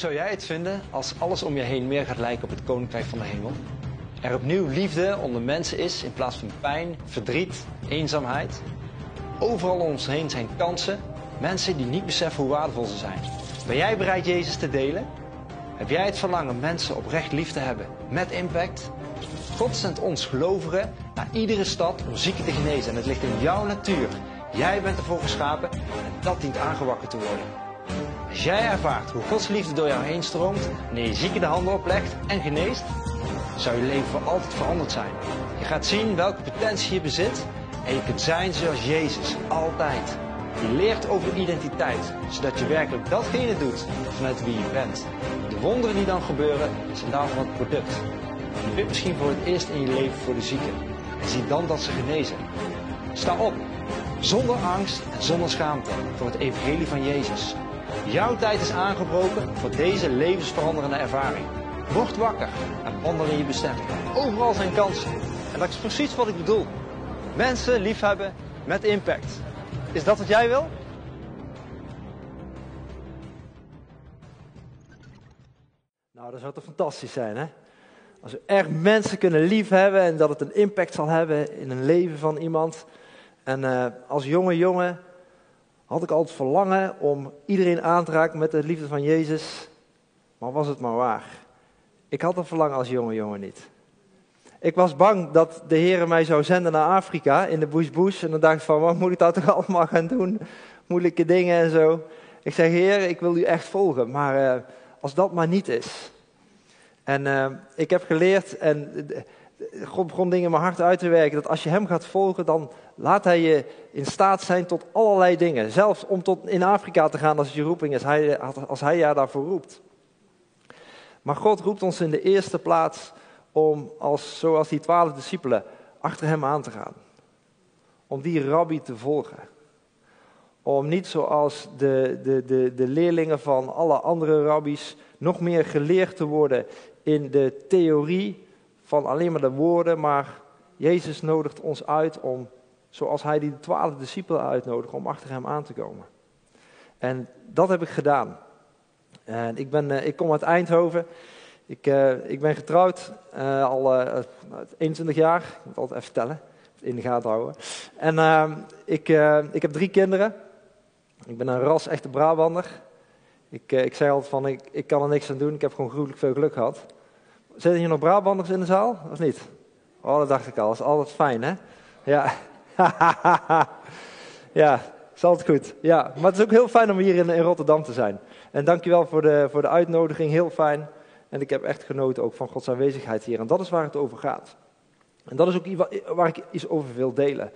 zou jij het vinden als alles om je heen meer gaat lijken op het koninkrijk van de hemel? Er opnieuw liefde onder mensen is in plaats van pijn, verdriet, eenzaamheid. Overal om ons heen zijn kansen, mensen die niet beseffen hoe waardevol ze zijn. Ben jij bereid Jezus te delen? Heb jij het verlangen mensen oprecht lief te hebben met impact? God zendt ons gelovigen naar iedere stad om zieken te genezen en het ligt in jouw natuur. Jij bent ervoor geschapen en dat dient aangewakkerd te worden. Als jij ervaart hoe Gods liefde door jou heen stroomt, wanneer je zieken de handen oplegt en geneest, zou je leven voor altijd veranderd zijn. Je gaat zien welke potentie je bezit en je kunt zijn zoals Jezus, altijd. Je leert over identiteit, zodat je werkelijk datgene doet vanuit wie je bent. De wonderen die dan gebeuren, zijn daarvan het product. Je bidt misschien voor het eerst in je leven voor de zieken en zie dan dat ze genezen. Sta op, zonder angst en zonder schaamte, voor het evangelie van Jezus. Jouw tijd is aangebroken voor deze levensveranderende ervaring. Word wakker en wandel in je bestemming. Overal zijn kansen. En dat is precies wat ik bedoel. Mensen liefhebben met impact. Is dat wat jij wil? Nou, dat zou toch fantastisch zijn, hè? Als we echt mensen kunnen liefhebben en dat het een impact zal hebben in een leven van iemand. En uh, als jonge jongen had ik altijd verlangen om iedereen aan te raken met de liefde van Jezus. Maar was het maar waar? Ik had een verlangen als jonge jongen niet. Ik was bang dat de Heer mij zou zenden naar Afrika in de bush bush. En dan dacht ik van, wat moet ik dat toch allemaal gaan doen? Moeilijke dingen en zo. Ik zeg, Heer, ik wil u echt volgen. Maar uh, als dat maar niet is. En uh, ik heb geleerd, en God begon dingen in mijn hart uit te werken, dat als je hem gaat volgen, dan laat hij je in staat zijn tot allerlei dingen. Zelfs om tot in Afrika te gaan als het je roeping is, als hij jou daarvoor roept. Maar God roept ons in de eerste plaats om, als, zoals die twaalf discipelen, achter hem aan te gaan. Om die rabbi te volgen. Om niet zoals de, de, de, de leerlingen van alle andere rabbies nog meer geleerd te worden in de theorie van alleen maar de woorden, maar Jezus nodigt ons uit om, zoals hij die twaalf discipelen uitnodigt, om achter hem aan te komen. En dat heb ik gedaan. En ik, ben, ik kom uit Eindhoven. Ik, uh, ik ben getrouwd uh, al uh, 21 jaar. Ik moet altijd even tellen, in de gaten houden. En ik, ik heb drie kinderen. Ik ben een ras echte Brabander. Ik, ik zei altijd van, ik, ik kan er niks aan doen. Ik heb gewoon gruwelijk veel geluk gehad. Zitten hier nog Brabanders in de zaal, of niet? Oh, dat dacht ik al. Dat is altijd fijn, hè? Ja. ja, is altijd goed. Ja, maar het is ook heel fijn om hier in, Rotterdam te zijn. En dankjewel voor de, voor de uitnodiging, heel fijn. En ik heb echt genoten ook van Gods aanwezigheid hier. En dat is waar het over gaat. En dat is ook waar ik iets over wil delen.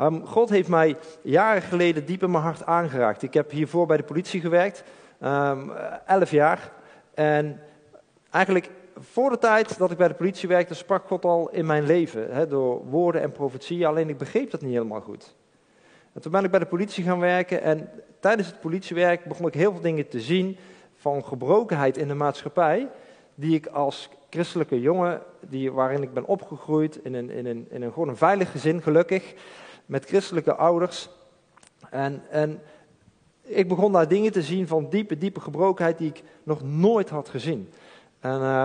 Um, God heeft mij jaren geleden diep in mijn hart aangeraakt. Ik heb hiervoor bij de politie gewerkt, um, elf jaar. En eigenlijk voor de tijd dat ik bij de politie werkte, sprak God al in mijn leven. Hè, door woorden en profetieën, alleen ik begreep dat niet helemaal goed. En toen ben ik bij de politie gaan werken en tijdens het politiewerk begon ik heel veel dingen te zien van gebrokenheid in de maatschappij die ik als christelijke jongen, die, waarin ik ben opgegroeid, in een, in, een, in een gewoon veilig gezin, gelukkig, met christelijke ouders. En, en ik begon daar dingen te zien van diepe, diepe gebrokenheid die ik nog nooit had gezien. En uh,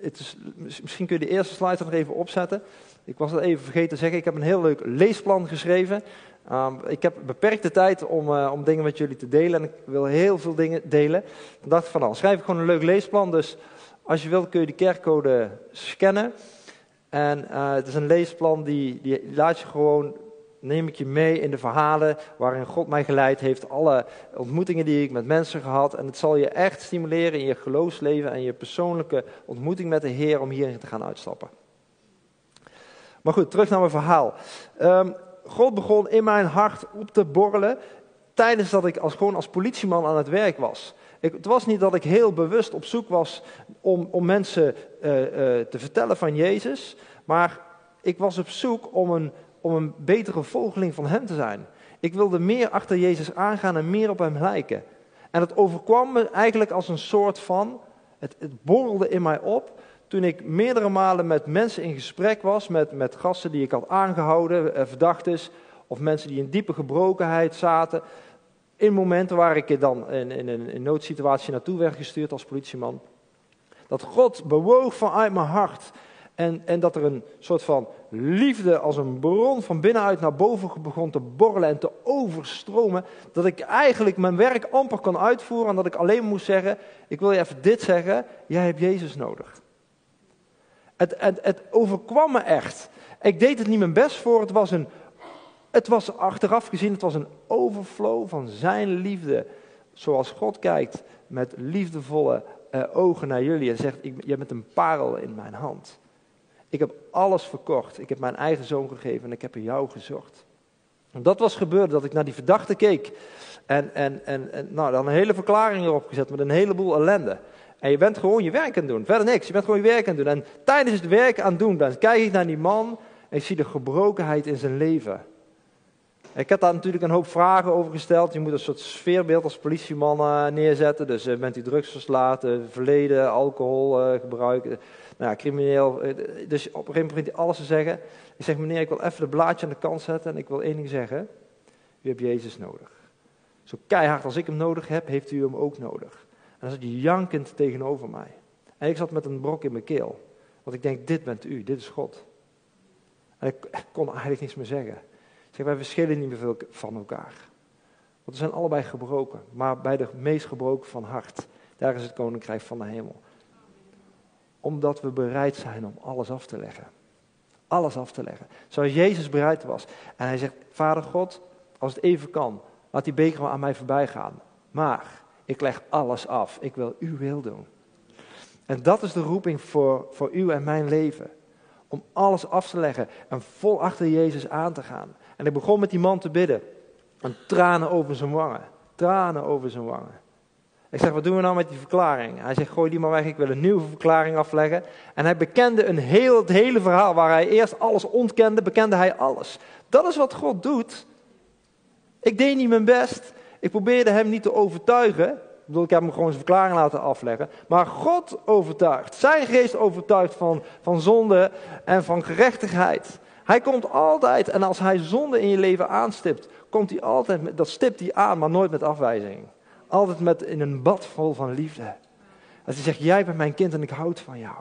het is, misschien kun je de eerste slide nog even opzetten. Ik was het even vergeten te zeggen, ik heb een heel leuk leesplan geschreven. Um, ik heb beperkte tijd om, uh, om dingen met jullie te delen en ik wil heel veel dingen delen. Dan dacht ik van nou, schrijf ik gewoon een leuk leesplan. Dus als je wilt kun je de kerkcode scannen. En uh, het is een leesplan die, die laat je gewoon, neem ik je mee in de verhalen waarin God mij geleid heeft. Alle ontmoetingen die ik met mensen gehad. En het zal je echt stimuleren in je geloofsleven en je persoonlijke ontmoeting met de Heer om hierin te gaan uitstappen. Maar goed, terug naar mijn verhaal. Um, God begon in mijn hart op te borrelen tijdens dat ik als, gewoon als politieman aan het werk was. Ik, het was niet dat ik heel bewust op zoek was om, om mensen uh, uh, te vertellen van Jezus, maar ik was op zoek om een, om een betere volgeling van Hem te zijn. Ik wilde meer achter Jezus aangaan en meer op Hem lijken. En het overkwam me eigenlijk als een soort van, het, het borrelde in mij op, toen ik meerdere malen met mensen in gesprek was, met, met gasten die ik had aangehouden, eh, verdachtes, of mensen die in diepe gebrokenheid zaten. in momenten waar ik dan in, in, in een noodsituatie naartoe werd gestuurd als politieman, dat God bewoog vanuit mijn hart. En, en dat er een soort van liefde als een bron van binnenuit naar boven begon te borrelen en te overstromen. Dat ik eigenlijk mijn werk amper kon uitvoeren en dat ik alleen moest zeggen, ik wil je even dit zeggen, jij hebt Jezus nodig. Het, het, overkwam me echt. Ik deed het niet mijn best voor, het was een het was achteraf gezien, het was een overflow van zijn liefde. Zoals God kijkt met liefdevolle uh, ogen naar jullie en zegt, je bent een parel in mijn hand. Ik heb alles verkocht. Ik heb mijn eigen zoon gegeven en ik heb er jou gezocht. En dat was gebeurd, dat ik naar die verdachte keek. En, en, en, en nou, dan een hele verklaring erop gezet met een heleboel ellende. En je bent gewoon je werk aan het doen. Verder niks. Je bent gewoon je werk aan het doen. En tijdens het werk aan het doen, dan kijk ik naar die man en ik zie de gebrokenheid in zijn leven. Ik heb daar natuurlijk een hoop vragen over gesteld. Je moet een soort sfeerbeeld als politieman uh, neerzetten. Dus uh, bent u drugsverslaafd, verleden, alcoholgebruik, uh, nou ja, crimineel. dus op een gegeven moment hij alles te zeggen. Ik zeg, meneer, ik wil even de blaadje aan de kant zetten en ik wil één ding zeggen. U hebt Jezus nodig. Zo keihard als ik hem nodig heb, heeft u hem ook nodig. En dan zat je jankend tegenover mij. En ik zat met een brok in mijn keel. Want ik denk, dit bent u, dit is God. En ik kon eigenlijk niets meer zeggen. Zeg, wij verschillen niet meer veel van elkaar. Want we zijn allebei gebroken. Maar bij de meest gebroken van hart, daar is het koninkrijk van de hemel. Omdat we bereid zijn om alles af te leggen. Alles af te leggen. Zoals Jezus bereid was. En hij zegt, Vader God, als het even kan, laat die beker aan mij voorbij gaan. Maar ik leg alles af. Ik wil uw wil doen. En dat is de roeping voor, voor u en mijn leven. Om alles af te leggen en vol achter Jezus aan te gaan. En ik begon met die man te bidden. En tranen over zijn wangen. Tranen over zijn wangen. Ik zeg, wat doen we nou met die verklaring? Hij zegt, gooi die maar weg, ik wil een nieuwe verklaring afleggen. En hij bekende een heel, het hele verhaal, waar hij eerst alles ontkende, bekende hij alles. Dat is wat God doet. Ik deed niet mijn best. Ik probeerde hem niet te overtuigen. Ik bedoel, ik heb hem gewoon zijn verklaring laten afleggen. Maar God overtuigt. Zijn geest overtuigt van, van zonde en van gerechtigheid. Hij komt altijd, en als hij zonde in je leven aanstipt, komt hij altijd, dat stipt hij aan, maar nooit met afwijzing. Altijd met in een bad vol van liefde. Als hij zegt, jij bent mijn kind en ik houd van jou.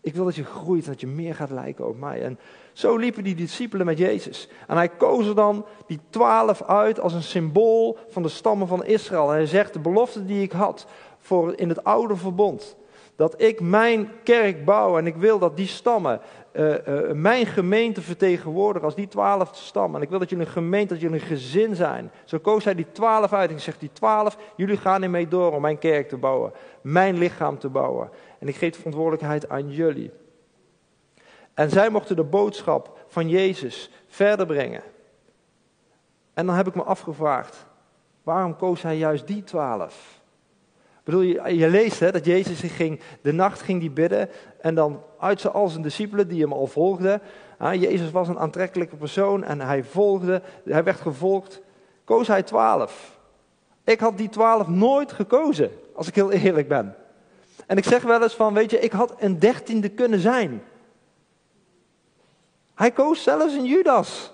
Ik wil dat je groeit en dat je meer gaat lijken op mij. En zo liepen die discipelen met Jezus. En hij koos er dan die twaalf uit als een symbool van de stammen van Israël. En hij zegt, de belofte die ik had voor in het oude verbond. Dat ik mijn kerk bouw en ik wil dat die stammen uh, mijn gemeente vertegenwoordigen als die twaalf stammen. En ik wil dat jullie een gemeente, dat jullie een gezin zijn. Zo koos hij die twaalf uit. En ik zeg, die twaalf, jullie gaan ermee door om mijn kerk te bouwen. Mijn lichaam te bouwen. En ik geef de verantwoordelijkheid aan jullie. En zij mochten de boodschap van Jezus verder brengen. En dan heb ik me afgevraagd, waarom koos hij juist die twaalf? Bedoel, je, je leest hè, dat Jezus ging, de nacht ging die bidden en dan uit zijn, al zijn discipelen die hem al volgden. Jezus was een aantrekkelijke persoon en hij volgde, hij werd gevolgd. Koos hij twaalf. Ik had die twaalf nooit gekozen, als ik heel eerlijk ben. En ik zeg wel eens van, weet je, ik had een dertiende kunnen zijn. Hij koos zelfs een Judas.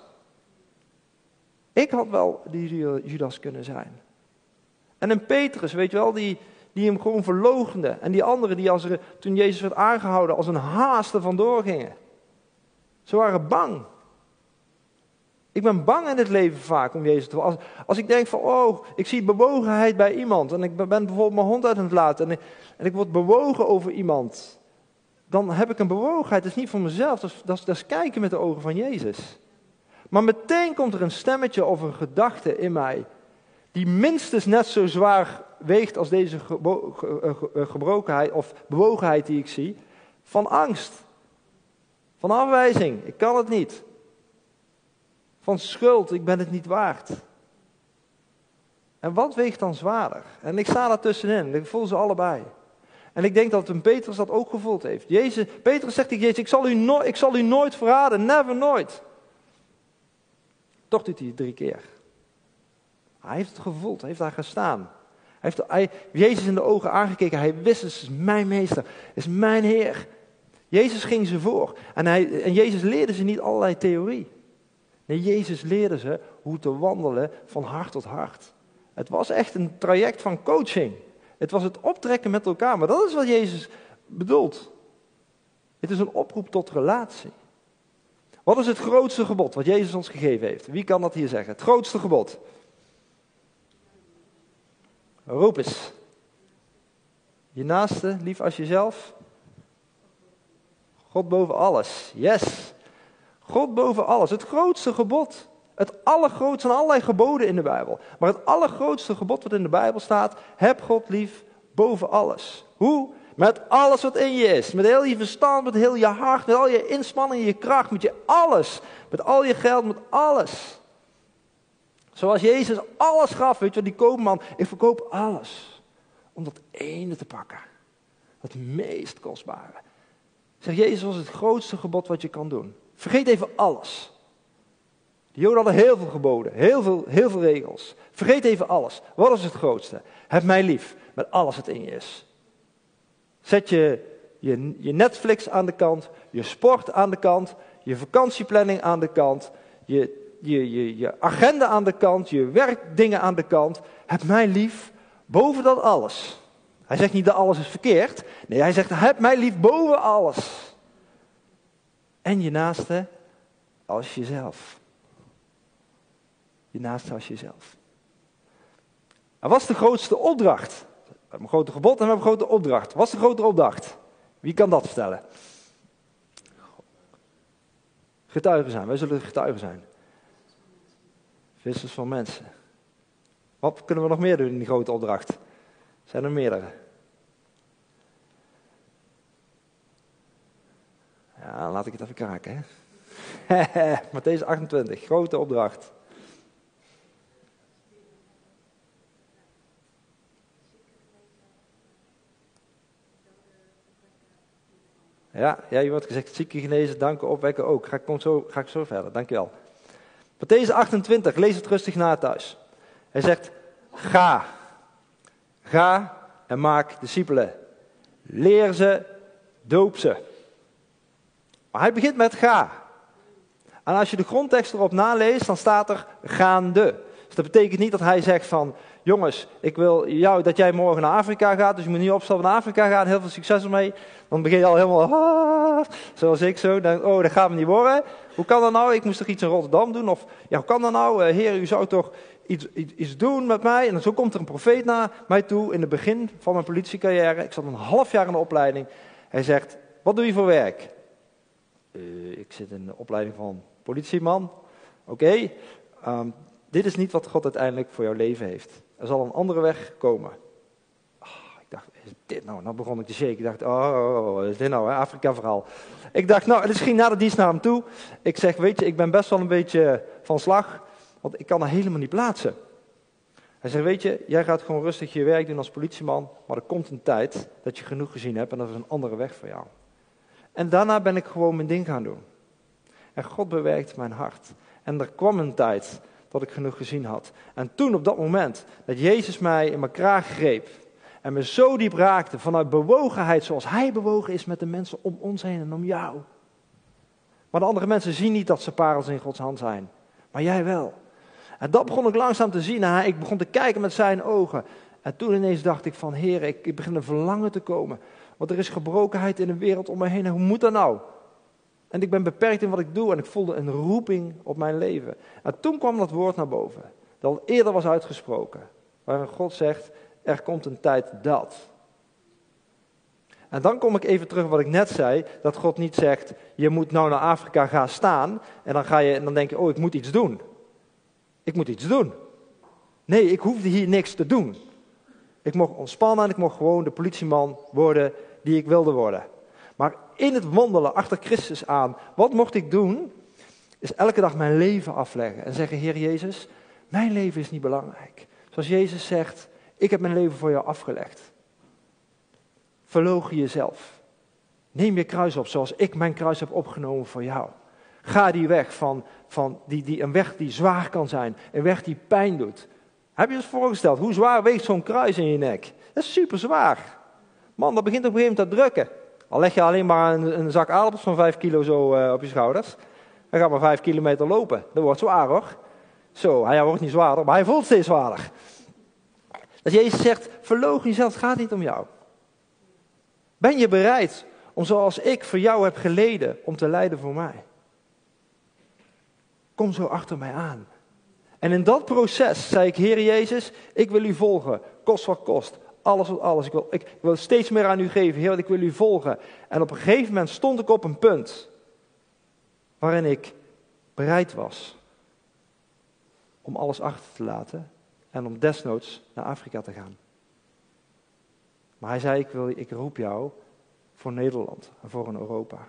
Ik had wel die Judas kunnen zijn. En een Petrus, weet je wel, die, die hem gewoon verloochenden. En die anderen die als er, toen Jezus werd aangehouden als een haast er vandoor gingen. Ze waren bang. Ik ben bang in het leven vaak om Jezus te als, als ik denk van, oh, ik zie bewogenheid bij iemand. En ik ben bijvoorbeeld mijn hond uit het laten. En ik, en ik word bewogen over iemand. Dan heb ik een bewogenheid. Dat is niet voor mezelf. Dat, is, dat is kijken met de ogen van Jezus. Maar meteen komt er een stemmetje of een gedachte in mij. Die minstens net zo zwaar weegt als deze eh, eh, gebrokenheid of bewogenheid die ik zie, van angst, van afwijzing, ik kan het niet, van schuld, ik ben het niet waard. En wat weegt dan zwaarder? En ik sta daar tussenin, ik voel ze allebei. En ik denk dat een Petrus dat ook gevoeld heeft. Jezus, Petrus zegt tegen Jezus, ik zal, u no ik zal u nooit verraden, never, nooit. Toch doet hij het drie keer. Hij heeft het gevoeld, hij heeft daar gestaan heeft hij, Jezus in de ogen aangekeken. Hij wist, het is mijn meester, is mijn Heer. Jezus ging ze voor. En, hij, en Jezus leerde ze niet allerlei theorie. Nee, Jezus leerde ze hoe te wandelen van hart tot hart. Het was echt een traject van coaching. Het was het optrekken met elkaar. Maar dat is wat Jezus bedoelt. Het is een oproep tot relatie. Wat is het grootste gebod wat Jezus ons gegeven heeft? Wie kan dat hier zeggen? Het grootste gebod. Roep eens. Je naaste, lief als jezelf. God boven alles. Yes. God boven alles. Het grootste gebod. Het allergrootste van allerlei geboden in de Bijbel. Maar het allergrootste gebod wat in de Bijbel staat. Heb God lief boven alles. Hoe? Met alles wat in je is. Met heel je verstand, met heel je hart, met al je inspanning, je kracht, met je alles. Met al je geld, met alles. Zoals Jezus alles gaf, weet je die koopman, ik verkoop alles. Om dat ene te pakken. Het meest kostbare. Zeg, Jezus was het grootste gebod wat je kan doen. Vergeet even alles. De Joden hadden heel veel geboden, heel veel, heel veel regels. Vergeet even alles. Wat is het grootste? Heb mij lief met alles wat in je is. Zet je, je, je Netflix aan de kant, je sport aan de kant, je vakantieplanning aan de kant, je, je, je, je agenda aan de kant, je werkdingen aan de kant. Heb mij lief boven dat alles. Hij zegt niet dat alles is verkeerd. Nee, hij zegt heb mij lief boven alles. En je naaste als jezelf. Je naaste als jezelf. En wat is de grootste opdracht? We hebben een grote gebod en we hebben een grote opdracht. Wat is de grote opdracht? Wie kan dat vertellen? Getuigen zijn. Wij zullen getuigen zijn. Vissers van mensen. Wat kunnen we nog meer doen in die grote opdracht? Zijn er meerdere? Ja, laat ik het even kraken. Hè? Matthäus 28, grote opdracht. Ja, ja, je wordt gezegd zieken genezen, danken, opwekken ook. Ga ik, zo, ga ik zo verder, dankjewel. Matthäus 28, lees het rustig na thuis. Hij zegt, ga. Ga en maak discipelen. Leer ze, doop ze. Maar hij begint met ga. En als je de grondtekst erop naleest, dan staat er gaande. Dus dat betekent niet dat hij zegt van, jongens, ik wil jou dat jij morgen naar Afrika gaat, dus je moet niet opstappen naar Afrika gaan, heel veel succes ermee. Dan begin je al helemaal, ah, zoals ik zo, denk, oh, dat gaat me niet worden. Hoe kan dat nou? Ik moest toch iets in Rotterdam doen? Of, ja, hoe kan dat nou? Uh, heer, u zou toch iets, iets, doen met mij? En zo komt er een profeet naar mij toe in het begin van mijn politiecarrière. Ik zat een half jaar in de opleiding. Hij zegt, wat doe je voor werk? Uh, ik zit in de opleiding van politieman. Oké, um, dit is niet wat God uiteindelijk voor jouw leven heeft. Er zal een andere weg komen. Dacht, is dit nou? Nou begon ik te shaken. Ik dacht, oh, is dit nou, hè? Afrika-verhaal. Ik dacht, nou, het ging na de dienst naar hem toe. Ik zeg, weet je, ik ben best wel een beetje van slag, want ik kan er helemaal niet plaatsen. Hij zegt, weet je, jij gaat gewoon rustig je werk doen als politieman, maar er komt een tijd dat je genoeg gezien hebt en dat is een andere weg voor jou. En daarna ben ik gewoon mijn ding gaan doen. En God bewerkt mijn hart. En er kwam een tijd dat ik genoeg gezien had. En toen op dat moment dat Jezus mij in mijn kraag greep en me zo diep raakte vanuit bewogenheid zoals Hij bewogen is met de mensen om ons heen en om jou. Maar de andere mensen zien niet dat ze parels in Gods hand zijn, maar jij wel. En dat begon ik langzaam te zien. En ik begon te kijken met zijn ogen. En toen ineens dacht ik van, Heer, ik, begin een verlangen te komen. Want er is gebrokenheid in de wereld om me heen. En hoe moet dat nou? En ik ben beperkt in wat ik doe en ik voelde een roeping op mijn leven. En toen kwam dat woord naar boven, dat al eerder was uitgesproken. Waarin God zegt, er komt een tijd dat. En dan kom ik even terug wat ik net zei, dat God niet zegt, je moet nou naar Afrika gaan staan en dan, ga je, en dan denk je, oh ik moet iets doen. Ik moet iets doen. Nee, ik hoefde hier niks te doen. Ik mocht ontspannen en ik mocht gewoon de politieman worden die ik wilde worden. Maar in het wandelen achter Christus aan, wat mocht ik doen? Is elke dag mijn leven afleggen en zeggen, Heer Jezus, mijn leven is niet belangrijk. Zoals Jezus zegt, ik heb mijn leven voor jou afgelegd. Verlogen jezelf. Neem je kruis op zoals ik mijn kruis heb opgenomen voor jou. Ga die weg van, van die, die, een weg die zwaar kan zijn, een weg die pijn doet. Heb je eens voorgesteld, hoe zwaar weegt zo'n kruis in je nek? Dat is super zwaar. Man, dat begint op een gegeven moment te drukken. Al leg je alleen maar een, een zak aardappels van 5 kilo zo uh, op je schouders. Dan ga maar 5 kilometer lopen. Dat wordt zwaar hoor. Zo, hij wordt niet zwaarder, maar hij voelt steeds zwaarder. Dat Jezus zegt, verloog jezelf, het gaat niet om jou. Ben je bereid om zoals ik voor jou heb geleden, om te lijden voor mij? Kom zo achter mij aan. En in dat proces zei ik, Heer Jezus, ik wil u volgen, kost wat kost, alles wat alles. Ik wil, ik wil steeds meer aan u geven, Heer, ik wil u volgen. En op een gegeven moment stond ik op een punt waarin ik bereid was om alles achter te laten en om desnoods naar Afrika te gaan. Maar hij zei, ik, wil, ik roep jou voor Nederland en voor een Europa.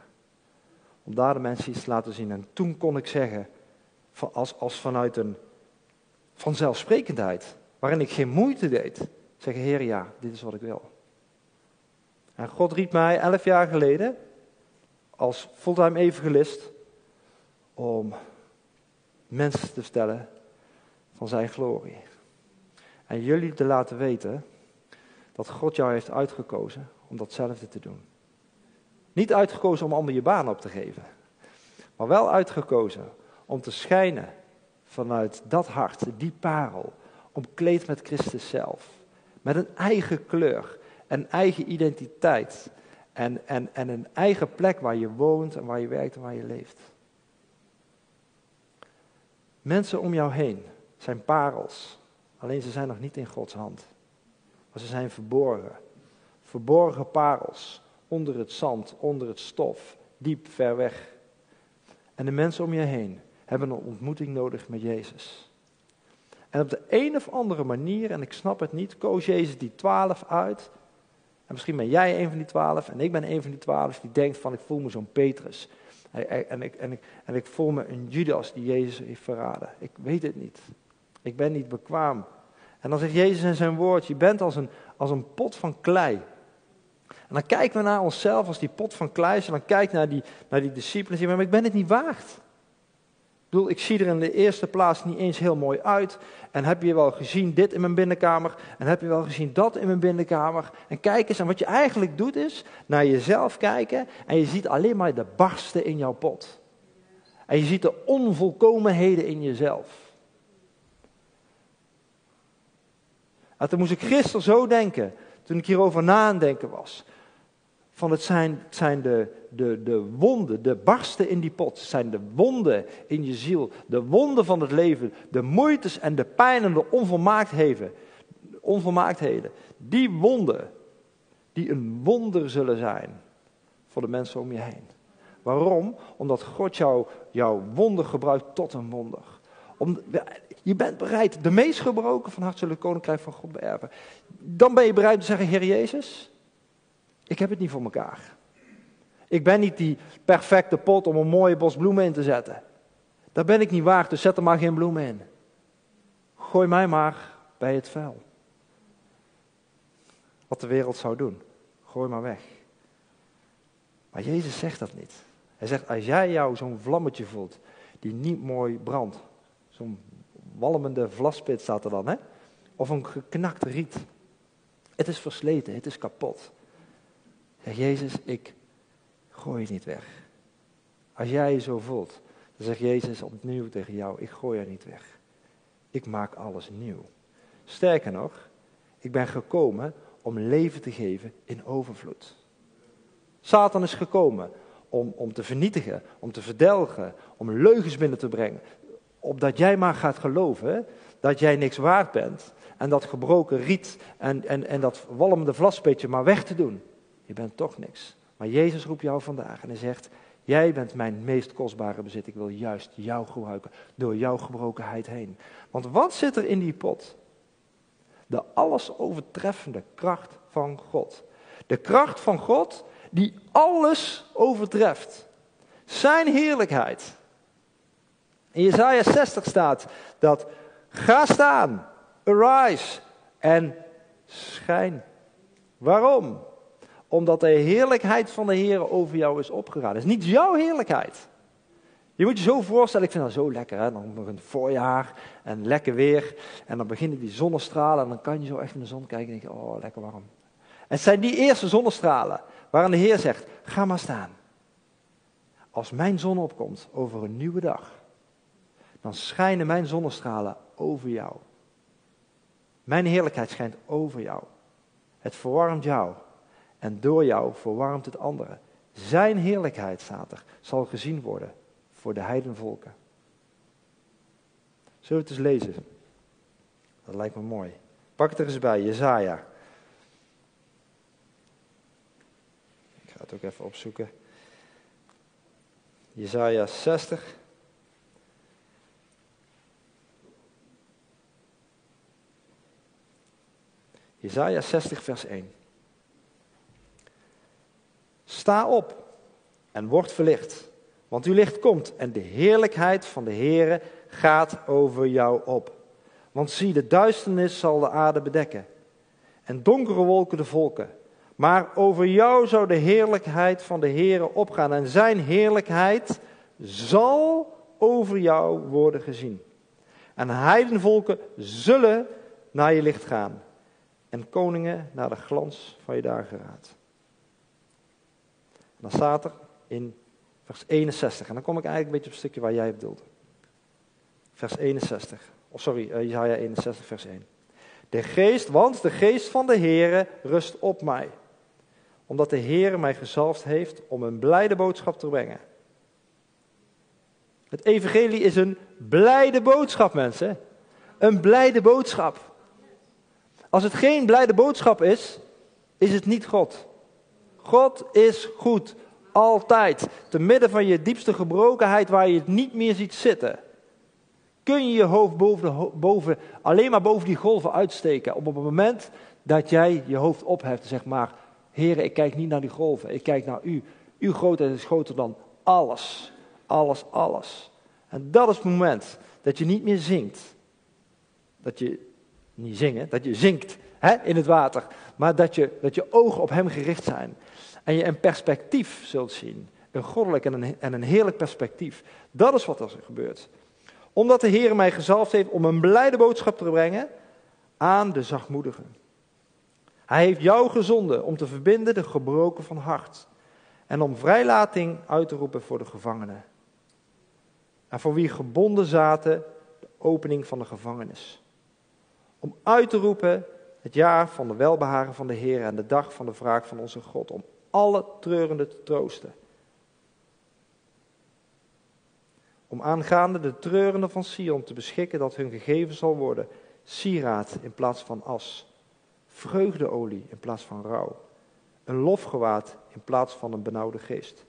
Om daar de mensen iets te laten zien. En toen kon ik zeggen, als, als vanuit een vanzelfsprekendheid, waarin ik geen moeite deed, zeggen, Heer, ja, dit is wat ik wil. En God riep mij elf jaar geleden als fulltime evangelist om mensen te stellen van zijn glorie. En jullie te laten weten dat God jou heeft uitgekozen om datzelfde te doen. Niet uitgekozen om allemaal je baan op te geven, maar wel uitgekozen om te schijnen vanuit dat hart, die parel, omkleed met Christus zelf. Met een eigen kleur, een eigen identiteit en, en, en een eigen plek waar je woont en waar je werkt en waar je leeft. Mensen om jou heen zijn parels, alleen ze zijn nog niet in Gods hand. Maar ze zijn verborgen. Verborgen parels, onder het zand, onder het stof, diep ver weg. En de mensen om je heen hebben een ontmoeting nodig met Jezus. En op de een of andere manier, en ik snap het niet, koos Jezus die twaalf uit. En misschien ben jij een van die twaalf en ik ben een van die twaalf die denkt van ik voel me zo'n Petrus. En ik, en, ik, en ik voel me een Judas die Jezus heeft verraden. Ik weet het niet. Ik ben niet bekwaam. En dan zegt Jezus in zijn woord, je bent als een, als een pot van klei. En dan kijken we naar onszelf als die pot van klei En dan kijk naar die, naar die discipelen en maar ik ben het niet waard bedoel, ik zie er in de eerste plaats niet eens heel mooi uit. En heb je wel gezien dit in mijn binnenkamer? En heb je wel gezien dat in mijn binnenkamer? En kijk eens, en wat je eigenlijk doet is naar jezelf kijken. En je ziet alleen maar de barsten in jouw pot. En je ziet de onvolkomenheden in jezelf. En toen moest ik gisteren zo denken, toen ik hierover na aan denken was. Van het zijn, zijn de, de, de wonden, de barsten in die pot, het zijn de wonden in je ziel, de wonden van het leven, de moeites en de pijn en de onvolmaaktheden. Die wonden, die een wonder zullen zijn voor de mensen om je heen. Waarom? Omdat God jou, jouw wonder gebruikt tot een wonder. Om, je bent bereid de meest gebroken van hart zullen koninkrijk van God beërven. Dan ben je bereid te zeggen, Heer Jezus, ik heb het niet voor elkaar. Ik ben niet die perfecte pot om een mooie bos bloemen in te zetten. Daar ben ik niet waard, dus zet er maar geen bloemen in. Gooi mij maar bij het vuil. Wat de wereld zou doen. Gooi maar weg. Maar Jezus zegt dat niet. Hij zegt, als jij jou zo'n vlammetje voelt, die niet mooi brandt. Zo'n walmende vlaspit staat er dan, hè? Of een geknakt riet. Het is versleten, het is kapot. Zeg Jezus, ik gooi het niet weg. Als jij je zo voelt, dan zegt Jezus opnieuw tegen jou, ik gooi je niet weg. Ik maak alles nieuw. Sterker nog, ik ben gekomen om leven te geven in overvloed. Satan is gekomen om, om te vernietigen, om te verdelgen, om leugens binnen te brengen. Opdat jij maar gaat geloven dat jij niks waard bent. En dat gebroken riet en, en, en dat walmende vlaspetje maar weg te doen. Je bent toch niks. Maar Jezus roept jou vandaag en hij zegt, jij bent mijn meest kostbare bezit. Ik wil juist jou gebruiken door jouw gebrokenheid heen. Want wat zit er in die pot? De alles overtreffende kracht van God. De kracht van God die alles overtreft. Zijn heerlijkheid. In Jesaja 60 staat dat ga staan, arise en schijn. Waarom? Omdat de heerlijkheid van de Heer over jou is opgegaan. Het is niet jouw heerlijkheid. Je moet je zo voorstellen, ik vind dat zo lekker, hè? dan nog een voorjaar en lekker weer. En dan beginnen die zonnestralen en dan kan je zo echt in de zon kijken en denk je, oh lekker warm. Het zijn die eerste zonnestralen waarin de Heer zegt, ga maar staan. Als mijn zon opkomt over een nieuwe dag, dan schijnen mijn zonnestralen over jou. Mijn heerlijkheid schijnt over jou. Het verwarmt jou. En door jou verwarmt het anderen. Zijn heerlijkheid, staat er, zal gezien worden voor de heidenvolken. Zullen we het eens lezen? Dat lijkt me mooi. Pak het er eens bij, Jezaja. Ik ga het ook even opzoeken. Jezaja 60. Jezaja 60 vers 1. Sta op en word verlicht, want uw licht komt en de heerlijkheid van de Heere gaat over jou op. Want zie, de duisternis zal de aarde bedekken en donkere wolken de volken. Maar over jou zou de heerlijkheid van de Heere opgaan en zijn heerlijkheid zal over jou worden gezien. En heidenvolken zullen naar je licht gaan en koningen naar de glans van je dageraad. Dan staat er in vers 61, en dan kom ik eigenlijk een beetje op het stukje waar jij bedoelde. Vers 61, oh sorry, uh, Isaiah 61, vers 1. De geest, want de geest van de Heere rust op mij. Omdat de Heere mij gezalfd heeft om een blijde boodschap te brengen. Het evangelie is een blijde boodschap, mensen. Een blijde boodschap. Als het geen blijde boodschap is, is het niet God. God is goed, altijd. Te midden van je diepste gebrokenheid waar je het niet meer ziet zitten. Kun je je hoofd boven, boven, alleen maar boven die golven uitsteken. Op het moment dat jij je hoofd opheft zeg maar, Heer, ik kijk niet naar die golven, ik kijk naar u. Uw grootheid is groter dan alles. Alles, alles. En dat is het moment dat je niet meer zingt. Dat je niet zingen, dat je zinkt hè, in het water. Maar dat je, dat je ogen op hem gericht zijn. En je een perspectief zult zien. Een goddelijk en een, en een heerlijk perspectief. Dat is wat er gebeurt. Omdat de Heer mij gezalfd heeft om een blijde boodschap te brengen aan de zachtmoedigen. Hij heeft jou gezonden om te verbinden de gebroken van hart. En om vrijlating uit te roepen voor de gevangenen. En voor wie gebonden zaten, de opening van de gevangenis om uit te roepen het jaar van de welbehagen van de Heer en de dag van de wraak van onze God, om alle treurenden te troosten. Om aangaande de treurenden van Sion te beschikken dat hun gegeven zal worden sieraad in plaats van as, vreugdeolie in plaats van rouw, een lofgewaad in plaats van een benauwde geest.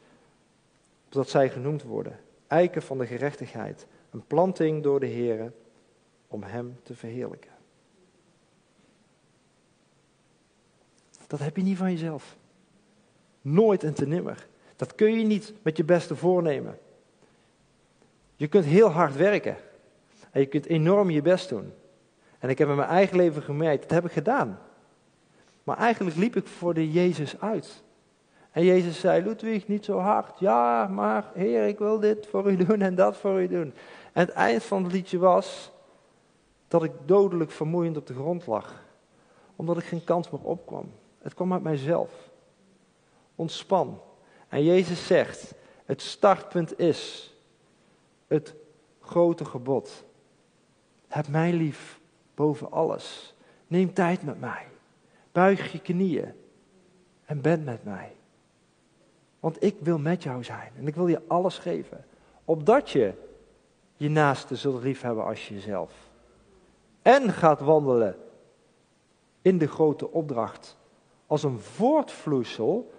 Opdat zij genoemd worden, eiken van de gerechtigheid, een planting door de Heer om Hem te verheerlijken. Dat heb je niet van jezelf. Nooit en te nimmer. Dat kun je niet met je beste voornemen. Je kunt heel hard werken. En je kunt enorm je best doen. En ik heb in mijn eigen leven gemerkt, dat heb ik gedaan. Maar eigenlijk liep ik voor de Jezus uit. En Jezus zei, Ludwig, niet zo hard. Ja, maar Heer, ik wil dit voor u doen en dat voor u doen. En het eind van het liedje was dat ik dodelijk vermoeiend op de grond lag. Omdat ik geen kans meer opkwam. Het kwam uit mijzelf. Ontspan. En Jezus zegt, het startpunt is het grote gebod. Heb mij lief boven alles. Neem tijd met mij. Buig je knieën en ben met mij. Want ik wil met jou zijn en ik wil je alles geven. Opdat je je naaste zult liefhebben als jezelf. En gaat wandelen in de grote opdracht als een voortvloeisel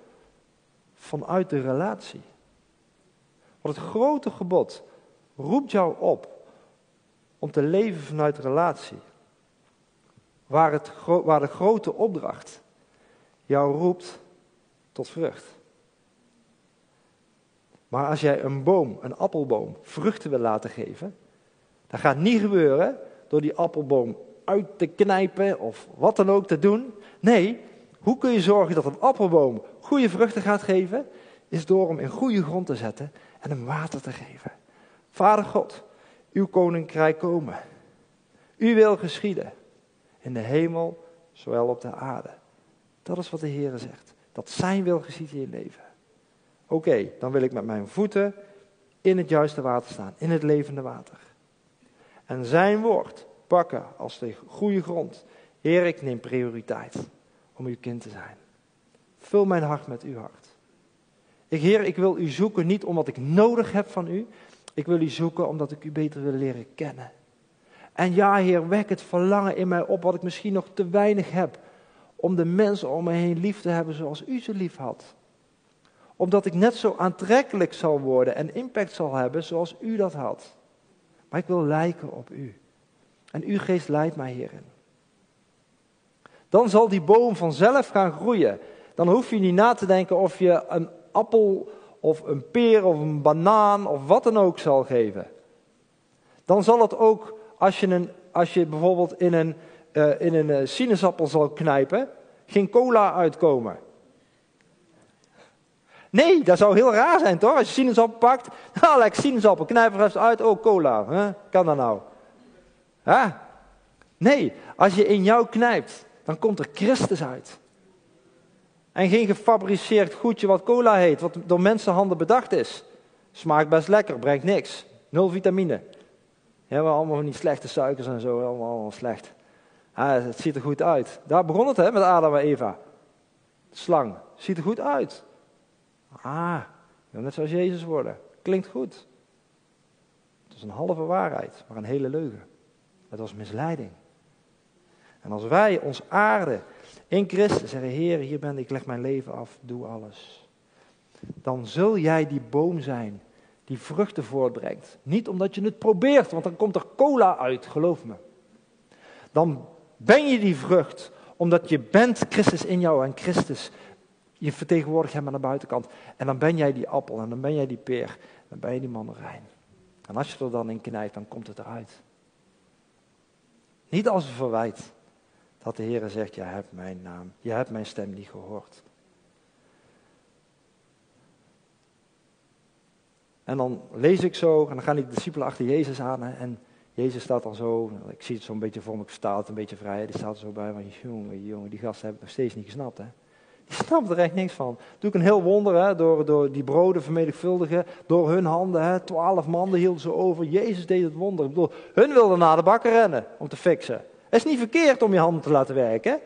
vanuit de relatie. Want het grote gebod roept jou op om te leven vanuit relatie. Waar, het, waar de grote opdracht jou roept tot vrucht. Maar als jij een boom, een appelboom, vruchten wil laten geven, dat gaat niet gebeuren door die appelboom uit te knijpen of wat dan ook te doen. Nee, hoe kun je zorgen dat een appelboom goede vruchten gaat geven? Is door hem in goede grond te zetten en hem water te geven. Vader God, uw koninkrijk komen. U wil geschieden. In de hemel, zowel op de aarde. Dat is wat de Heer zegt. Dat zijn wil geschieden in je leven. Oké, dan wil ik met mijn voeten in het juiste water staan, in het levende water. En zijn woord pakken als de goede grond Heer, ik neem prioriteit om uw kind te zijn. Vul mijn hart met uw hart. Ik, Heer, ik wil u zoeken niet omdat ik nodig heb van u. Ik wil u zoeken omdat ik u beter wil leren kennen. En ja, Heer, wek het verlangen in mij op wat ik misschien nog te weinig heb. Om de mensen om me heen lief te hebben zoals u ze lief had. Omdat ik net zo aantrekkelijk zal worden en impact zal hebben zoals u dat had. Maar ik wil lijken op u. En uw geest leidt mij hierin. Dan zal die boom vanzelf gaan groeien. Dan hoef je niet na te denken of je een appel of een peer of een banaan of wat dan ook zal geven. Dan zal het ook, als je, een, als je bijvoorbeeld in een, uh, in een uh, sinaasappel zal knijpen, geen cola uitkomen. Nee, dat zou heel raar zijn toch? Als je sinaasappel pakt, nou lekker sinaasappel, knijp er even uit, oh cola. Huh? Kan dat nou? Huh? Nee, als je in jou knijpt, dan komt er Christus uit. En geen gefabriceerd goedje wat cola heet, wat door mensenhanden bedacht is. Smaakt best lekker, brengt niks. Nul vitamine. Ja, we allemaal niet slechte suikers en zo, allemaal, allemaal slecht. Ah, het ziet er goed uit. Daar begon het hè, met Adam en Eva. slang, ziet er goed uit. Ah, net zoals Jezus worden. Klinkt goed. Het is een halve waarheid, maar een hele leugen. Het was misleiding. En als wij ons aarden in Christus zeggen, Heer, hier ben ik, ik leg mijn leven af, doe alles. Dan zul jij die boom zijn die vruchten voortbrengt. Niet omdat je het probeert, want dan komt er cola uit, geloof me. Dan ben je die vrucht, omdat je bent Christus in jou en Christus je vertegenwoordigt hem aan de buitenkant. En dan ben jij die appel en dan ben jij die peer, dan ben je die mandarijn. En als je er dan in knijpt, dan komt het eruit. Niet als een verwijt, dat de Heer zegt, jij hebt mijn naam, je hebt mijn stem niet gehoord. En dan lees ik zo, en dan gaan die discipelen achter Jezus aan, en Jezus staat dan zo, ik zie het zo een beetje voor me, ik vertaal een beetje vrij, die staat er zo bij, van jongen, jongen, die gasten hebben het nog steeds niet gesnapt, hè. Die snapt er echt niks van. Doe ik een heel wonder, hè, door, door die broden vermenigvuldigen, door hun handen, hè, twaalf mannen hielden ze over, Jezus deed het wonder. Ik bedoel, hun wilden naar de bakker rennen om te fixen. Het is niet verkeerd om je handen te laten werken.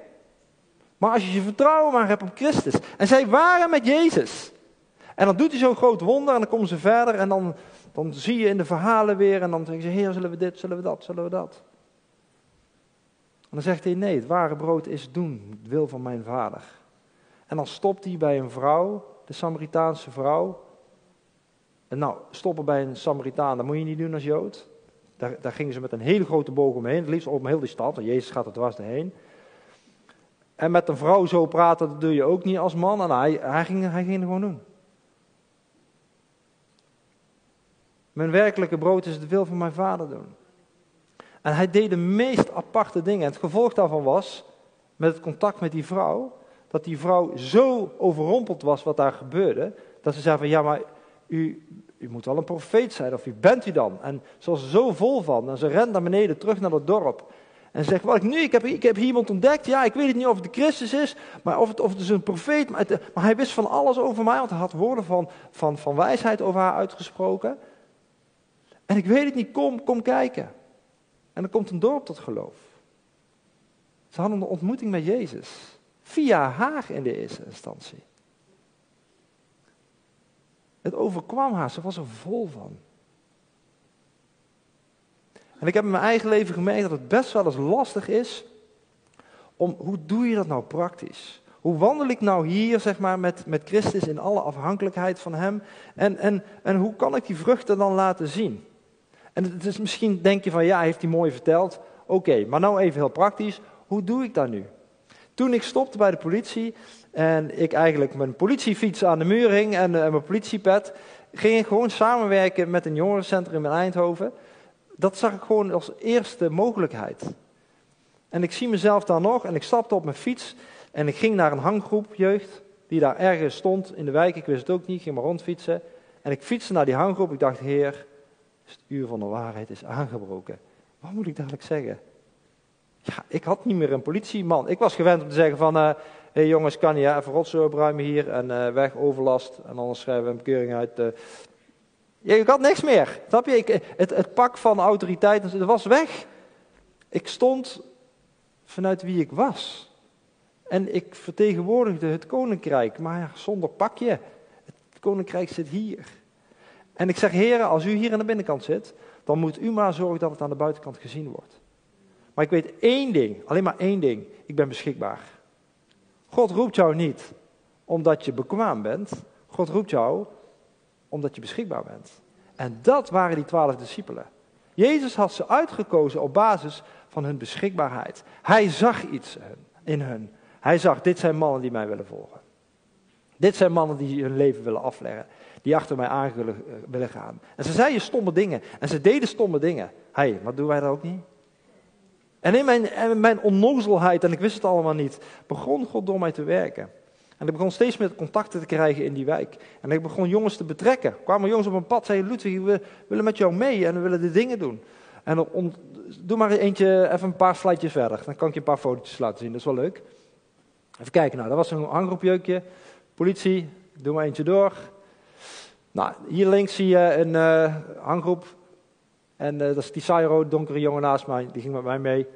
Maar als je je vertrouwen maar hebt op Christus. En zij waren met Jezus. En dan doet hij zo'n groot wonder en dan komen ze verder en dan, dan zie je in de verhalen weer en dan zeggen ze, heer, zullen we dit, zullen we dat, zullen we dat. En dan zegt hij, nee, het ware brood is doen, het wil van mijn vader. En dan stopt hij bij een vrouw, de Samaritaanse vrouw. En nou, stoppen bij een Samaritaan, dat moet je niet doen als Jood. Daar, daar gingen ze met een hele grote boog omheen, het liefst om heel die stad, want Jezus gaat er dwars heen. En met een vrouw zo praten, dat doe je ook niet als man. En hij, hij, ging, hij ging gewoon doen. Mijn werkelijke brood is het wil van mijn vader doen. En hij deed de meest aparte dingen. En het gevolg daarvan was, met het contact met die vrouw, dat die vrouw zo overrompeld was wat daar gebeurde, dat ze zei van ja, maar u, u moet wel een profeet zijn, of wie bent u dan? En ze was zo vol van, en ze rent naar beneden, terug naar het dorp. En zegt, wat ik nu, ik heb, ik heb hier iemand ontdekt, ja, ik weet het niet of het de Christus is, maar of het, of het is een profeet, maar, maar hij wist van alles over mij, want hij had woorden van, van, van wijsheid over haar uitgesproken. En ik weet het niet, kom, kom kijken. En dan komt een dorp tot geloof. Ze hadden een ontmoeting met Jezus. Via haar in de eerste instantie. Het overkwam haar, ze was er vol van. En ik heb in mijn eigen leven gemerkt dat het best wel eens lastig is om, hoe doe je dat nou praktisch? Hoe wandel ik nou hier, zeg maar, met, met Christus in alle afhankelijkheid van Hem? En, en, en hoe kan ik die vruchten dan laten zien? En het is misschien, denk je van, ja, heeft hij mooi verteld. Oké, maar nou even heel praktisch. Hoe doe ik dat nu? Toen ik stopte bij de politie en ik eigenlijk mijn politiefiets aan de muur hing en, uh, mijn politiepet, ging ik gewoon samenwerken met een jongerencentrum in Eindhoven. Dat zag ik gewoon als eerste mogelijkheid. En ik zie mezelf daar nog en ik stapte op mijn fiets en ik ging naar een hanggroep jeugd die daar ergens stond in de wijk. Ik wist het ook niet, ik ging maar rondfietsen. En ik fietste naar die hanggroep. Ik dacht, heer, het uur van de waarheid is aangebroken. Wat moet ik dadelijk zeggen? Ja, ik had niet meer een politieman. Ik was gewend om te zeggen van, uh, hey jongens, kan je even rotzooi opruimen hier en uh, weg, overlast. En anders schrijven we een bekeuring uit. Uh. Ja, ik had niks meer. Snap je? Ik, het, het pak van autoriteit, dat was weg. Ik stond vanuit wie ik was. En ik vertegenwoordigde het koninkrijk, maar zonder pakje. Het koninkrijk zit hier. En ik zeg, heren, als u hier aan de binnenkant zit, dan moet u maar zorgen dat het aan de buitenkant gezien wordt. Maar ik weet één ding, alleen maar één ding. Ik ben beschikbaar. God roept jou niet omdat je bekwaam bent. God roept jou omdat je beschikbaar bent. En dat waren die twaalf discipelen. Jezus had ze uitgekozen op basis van hun beschikbaarheid. Hij zag iets in hun. Hij zag, dit zijn mannen die mij willen volgen. Dit zijn mannen die hun leven willen afleggen. Die achter mij aan willen gaan. En ze zeiden stomme dingen. En ze deden stomme dingen. Hé, hey, wat doen wij dat ook niet? En in mijn, mijn onnozelheid, en ik wist het allemaal niet, begon God door mij te werken. En ik begon steeds meer contacten te krijgen in die wijk. En ik begon jongens te betrekken. Kwamen jongens op een pad, zeiden Ludwig, we willen met jou mee en we willen de dingen doen. En doe maar eentje, even een paar slidejes verder. Dan kan ik je een paar fotootjes laten zien, dat is wel leuk. Even kijken, nou, dat was een hanggroepjeukje. Politie, doe maar eentje door. Nou, hier links zie je een uh, hanggroep. En uh, dat is die saaie donkere jongen naast mij, die ging met mij mee.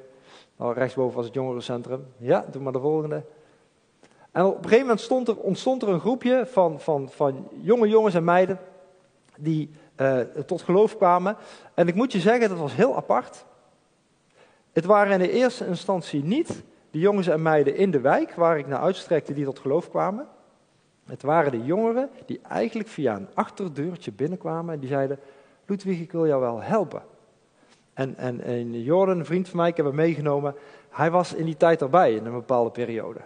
Nou, rechtsboven was het jongerencentrum. Ja, doe maar de volgende. En op een gegeven moment stond er, ontstond er een groepje van, van, van jonge jongens en meiden die uh, tot geloof kwamen. En ik moet je zeggen, dat was heel apart. Het waren in de eerste instantie niet de jongens en meiden in de wijk waar ik naar uitstrekte die tot geloof kwamen. Het waren de jongeren die eigenlijk via een achterdeurtje binnenkwamen en die zeiden, Ludwig, ik wil jou wel helpen. En, en, en een vriend van mij, ik heb hem meegenomen, hij was in die tijd erbij in een bepaalde periode.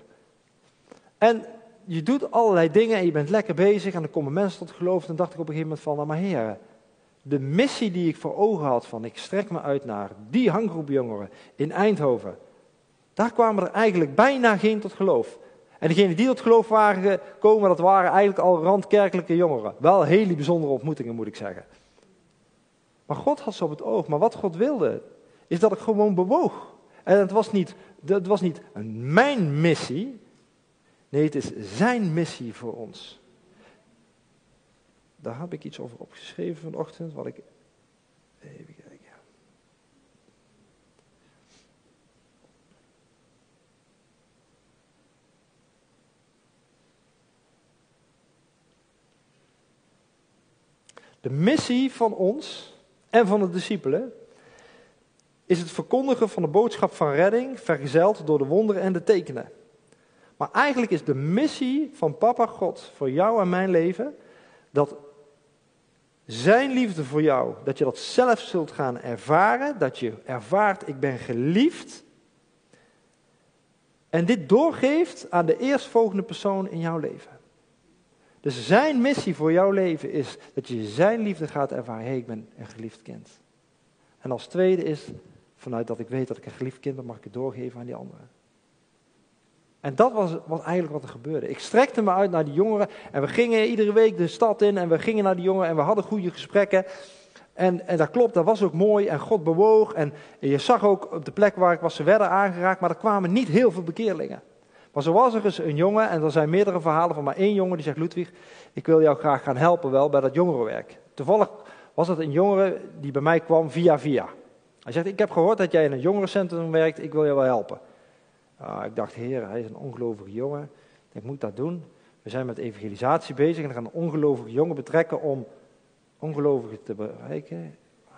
En je doet allerlei dingen en je bent lekker bezig en dan komen mensen tot geloof. En dan dacht ik op een gegeven moment van, nou maar heren, de missie die ik voor ogen had van ik strek me uit naar die hanggroep jongeren in Eindhoven. Daar kwamen er eigenlijk bijna geen tot geloof. En degenen die tot geloof waren gekomen, dat waren eigenlijk al randkerkelijke jongeren. Wel hele bijzondere ontmoetingen moet ik zeggen. Maar God had ze op het oog. Maar wat God wilde, is dat ik gewoon bewoog. En het was niet, het was niet mijn missie, Nee, het is zijn missie voor ons. Daar heb ik iets over opgeschreven vanochtend, wat ik. Even kijken. De missie van ons en van de discipelen is het verkondigen van de boodschap van redding, vergezeld door de wonderen en de tekenen. Maar eigenlijk is de missie van Papa God voor jou en mijn leven dat zijn liefde voor jou, dat je dat zelf zult gaan ervaren, dat je ervaart, ik ben geliefd. En dit doorgeeft aan de eerstvolgende persoon in jouw leven. Dus zijn missie voor jouw leven is dat je zijn liefde gaat ervaren. Hey, ik ben een geliefd kind. En als tweede is, vanuit dat ik weet dat ik een geliefd kind ben, mag ik het doorgeven aan die anderen. En dat was, was eigenlijk wat er gebeurde. Ik strekte me uit naar die jongeren en we gingen iedere week de stad in en we gingen naar die jongeren en we hadden goede gesprekken. En, en dat klopt, dat was ook mooi en God bewoog. En, je zag ook op de plek waar ik was, ze werden aangeraakt, maar er kwamen niet heel veel bekeerlingen. Maar zo was er eens een jongen, en er zijn meerdere verhalen van maar één jongen die zegt, Ludwig, ik wil jou graag gaan helpen wel bij dat jongerenwerk. Toevallig was het een jongere die bij mij kwam via via. Hij zegt, ik heb gehoord dat jij in een jongerencentrum werkt, ik wil jou wel helpen. Uh, ik dacht, heer, hij is een ongelovige jongen. Ik moet dat doen. We zijn met evangelisatie bezig en we gaan een ongelovige jongen betrekken om ongelovigen te bereiken. Uh,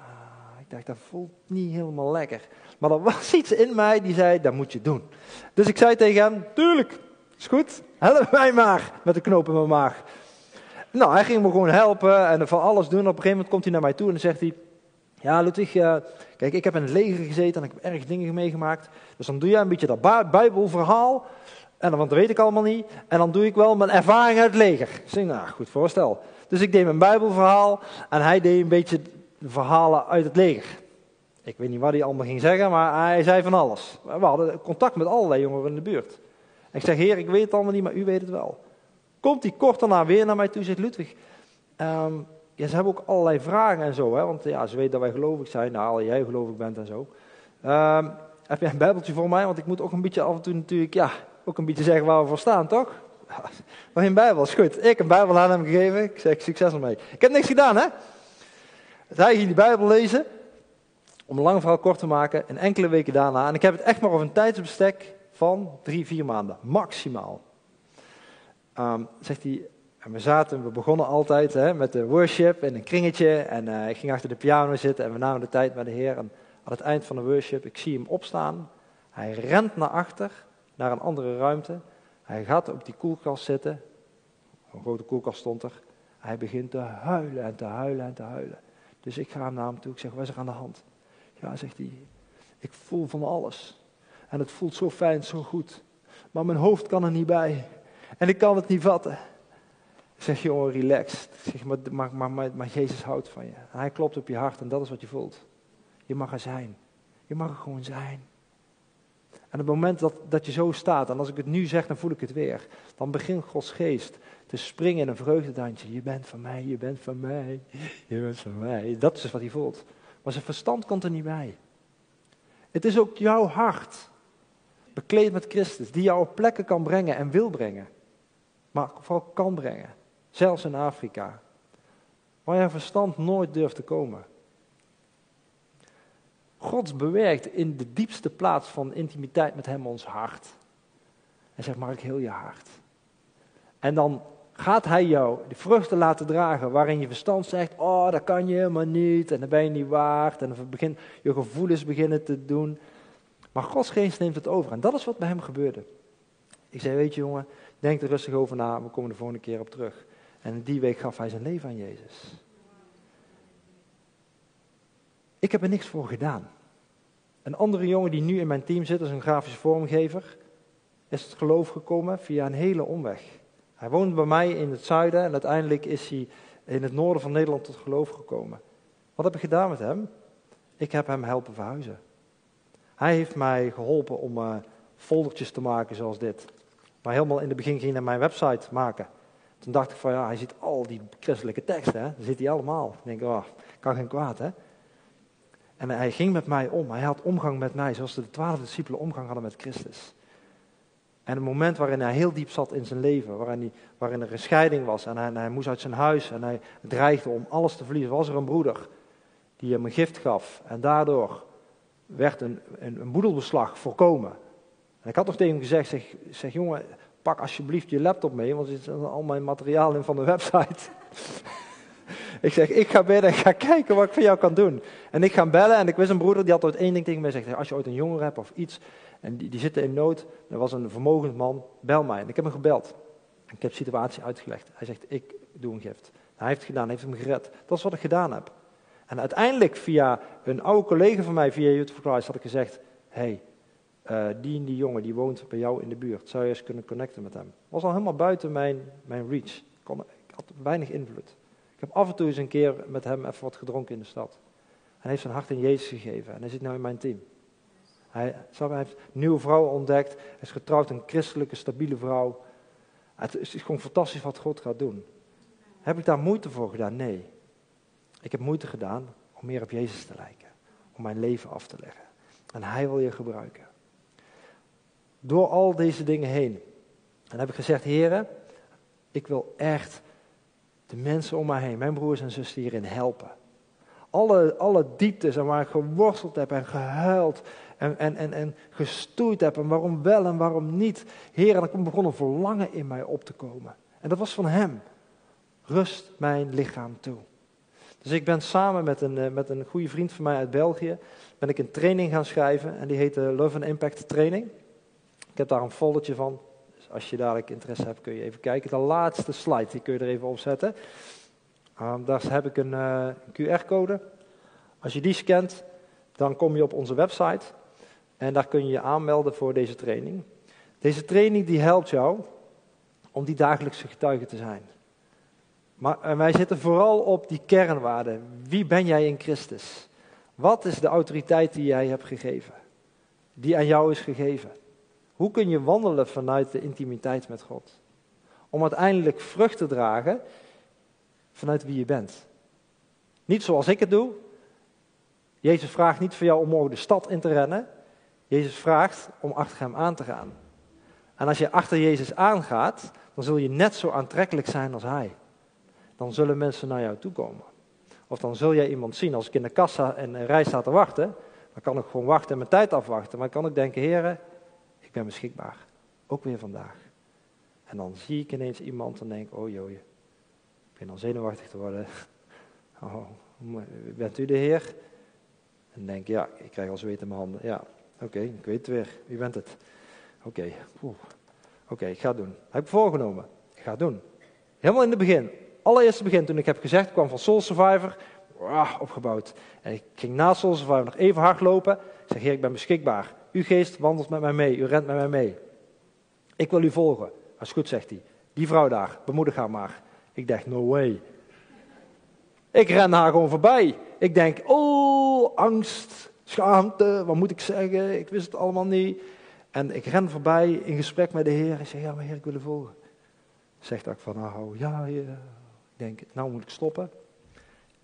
ik dacht, dat voelt niet helemaal lekker. Maar er was iets in mij die zei, dat moet je doen. Dus ik zei tegen hem, tuurlijk, is goed, help mij maar met de knoop in mijn maag. Nou, hij ging me gewoon helpen en van alles doen. Op een gegeven moment komt hij naar mij toe en dan zegt hij, ja, Ludwig, uh, kijk, ik heb in het leger gezeten en ik heb erg dingen meegemaakt. Dus dan doe jij een beetje dat Bijbelverhaal. En dan, want dat weet ik allemaal niet. En dan doe ik wel mijn ervaring uit het leger. Ik zeg, nou, goed voorstel. Dus ik deed mijn Bijbelverhaal en hij deed een beetje verhalen uit het leger. Ik weet niet wat hij allemaal ging zeggen, maar hij zei van alles. We hadden contact met allerlei jongeren in de buurt. En ik zeg, heer, ik weet het allemaal niet, maar u weet het wel. Komt hij kort daarna weer naar mij toe, zegt Ludwig. Um, ja, ze hebben ook allerlei vragen en zo, hè, want ja, ze weten dat wij gelovig zijn, nou, jij gelovig bent en zo. Um, heb jij een bijbeltje voor mij? Want ik moet ook een beetje af en toe natuurlijk, ja, ook een beetje zeggen waar we voor staan, toch? Maar een bijbel is goed. Ik een bijbel aan hem gegeven, ik zeg succes ermee. Ik heb niks gedaan, hè? Dus hij ging die bijbel lezen. Om een lang verhaal kort te maken, een enkele weken daarna, en ik heb het echt maar over een tijdsbestek van drie, vier maanden, maximaal. Um, zegt hij, en we zaten, we begonnen altijd hè, met de worship in een kringetje. En uh, ik ging achter de piano zitten en we namen de tijd met de Heer. En aan het eind van de worship, ik zie hem opstaan. Hij rent naar achter, naar een andere ruimte. Hij gaat op die koelkast zitten. Een grote koelkast stond er. Hij begint te huilen en te huilen en te huilen. Dus ik ga naar hem toe. Ik zeg, wat is er aan de hand? Ja, zegt hij, ik voel van alles. En het voelt zo fijn, zo goed. Maar mijn hoofd kan er niet bij. En ik kan het niet vatten. Ik zeg, jongen, relax. Ik zeg, maar, maar, maar, maar, Jezus houdt van je. hij klopt op je hart en dat is wat je voelt. Je mag er zijn. Je mag er gewoon zijn. En op het moment dat, dat je zo staat, en als ik het nu zeg, dan voel ik het weer. Dan begint Gods geest te springen in een vreugdedansje. Je bent van mij, je bent van mij, je bent van mij. Dat is wat hij voelt. Maar zijn verstand komt er niet bij. Het is ook jouw hart, bekleed met Christus, die jou op plekken kan brengen en wil brengen. Maar vooral kan brengen. Zelfs in Afrika. Waar je verstand nooit durft te komen. God bewerkt in de diepste plaats van intimiteit met Hem ons hart. En zegt, mag ik heel je hart. En dan gaat Hij jou de vruchten laten dragen waarin je verstand zegt, oh dat kan je helemaal niet en dat ben je niet waard. En dan begint je gevoelens beginnen te doen. Maar Gods geest neemt het over en dat is wat bij hem gebeurde. Ik zei, weet je jongen, denk er rustig over na, we komen de volgende keer op terug. En die week gaf hij zijn leven aan Jezus. Ik heb er niks voor gedaan. Een andere jongen die nu in mijn team zit, is een grafische vormgever, is het geloof gekomen via een hele omweg. Hij woont bij mij in het zuiden en uiteindelijk is hij in het noorden van Nederland tot geloof gekomen. Wat heb ik gedaan met hem? Ik heb hem helpen verhuizen. Hij heeft mij geholpen om uh, foldertjes te maken zoals dit. Maar helemaal in het begin ging hij mijn website maken. Toen dacht ik van ja, hij ziet al die christelijke teksten, dat zit hij allemaal. Ik denk, oh, kan geen kwaad hè. En hij ging met mij om, hij had omgang met mij zoals de twaalf discipelen omgang hadden met Christus. En het moment waarin hij heel diep zat in zijn leven, waarin, waarin er een scheiding was en hij, moest uit zijn huis en hij dreigde om alles te verliezen, was er een broeder die hem een gift gaf. En daardoor werd een, een, een boedelbeslag voorkomen. En ik had nog tegen hem gezegd, zeg, zeg jongen, pak alsjeblieft je laptop mee, want er zit al mijn materiaal in van de website. ik zeg, ik ga binnen en ga kijken wat ik voor jou kan doen. En ik ga bellen en ik wist een broeder, die had ooit één ding tegen mij gezegd. Als je ooit een jongere hebt of iets, en die, zitten in nood, er was een vermogend man, bel mij. En ik heb hem gebeld. Ik heb de situatie uitgelegd. Hij zegt, ik doe een gift. Hij heeft het gedaan, hij heeft hem gered. Dat is wat ik gedaan heb. En uiteindelijk via een oude collega van mij, via Youth for Christ, had ik gezegd, hey, uh, die en die jongen die woont bij jou in de buurt. Zou je eens kunnen connecten met hem? Was al helemaal buiten mijn, mijn reach. Ik, ik had weinig invloed. Ik heb af en toe eens een keer met hem even wat gedronken in de stad. Hij heeft zijn hart in Jezus gegeven en hij zit nu in mijn team. Hij, hij heeft een nieuwe vrouw ontdekt. Hij is getrouwd, een christelijke, stabiele vrouw. Het is gewoon fantastisch wat God gaat doen. Heb ik daar moeite voor gedaan? Nee. Ik heb moeite gedaan om meer op Jezus te lijken. Om mijn leven af te leggen. En Hij wil je gebruiken. Door al deze dingen heen. En heb ik gezegd, heren, ik wil echt de mensen om mij heen, mijn broers en zussen hierin helpen. Alle, alle dieptes en waar ik geworsteld heb en gehuild en, en, en, en gestoeid heb en waarom wel en waarom niet. Heer, en er begon een verlangen in mij op te komen. En dat was van hem. Rust mijn lichaam toe. Dus ik ben samen met een, eh, met een goede vriend van mij uit België, ben ik een training gaan schrijven en die heet de Love and Impact Training. Ik heb daar een foldertje van. Dus als je dadelijk interesse hebt, kun je even kijken. De laatste slide, die kun je er even op zetten. Um, daar heb ik een, uh, QR-code. Als je die scant, dan kom je op onze website. En daar kun je je aanmelden voor deze training. Deze training die helpt jou om die dagelijkse getuige te zijn. Maar wij zitten vooral op die kernwaarden. Wie ben jij in Christus? Wat is de autoriteit die jij hebt gegeven? Die aan jou is gegeven. Hoe kun je wandelen vanuit de intimiteit met God? Om uiteindelijk vrucht te dragen vanuit wie je bent. Niet zoals ik het doe. Jezus vraagt niet voor jou om morgen de stad in te rennen. Jezus vraagt om achter hem aan te gaan. En als je achter Jezus aangaat, dan zul je net zo aantrekkelijk zijn als hij. Dan zullen mensen naar jou toe komen. Of dan zul jij iemand zien als ik in de kassa en een rij sta te wachten. Dan kan ik gewoon wachten en mijn tijd afwachten. Maar kan ik denken, heren, ik ben beschikbaar. Ook weer vandaag. En dan zie ik ineens iemand en denk oh joh, ik begin al zenuwachtig te worden. Oh, bent u de Heer? En denk, ja, ik krijg al zweet in mijn handen. Ja, oké, ik weet het weer. Wie bent het? Oké, oké, ik ga het doen. Heb ik voorgenomen. Ik ga doen. Helemaal in het begin. Allereerste begin, toen ik heb gezegd, kwam van Soul Survivor. opgebouwd. En ik ging na Soul Survivor nog even hardlopen. Ik zeg, heer, ik ben beschikbaar. Uw geest wandelt met mij mee. U rent met mij mee. Ik wil u volgen. Dat is goed, zegt hij. Die vrouw daar, bemoedig haar maar. Ik dacht, no way. Ik ren haar gewoon voorbij. Ik denk, oh, angst, schaamte, wat moet ik zeggen? Ik wist het allemaal niet. En ik ren voorbij in gesprek met de Heer. Ik zeg, ja, maar Heer, ik wil u volgen. Zegt ik van, nou, ja, heer. Ik denk, nou moet ik stoppen.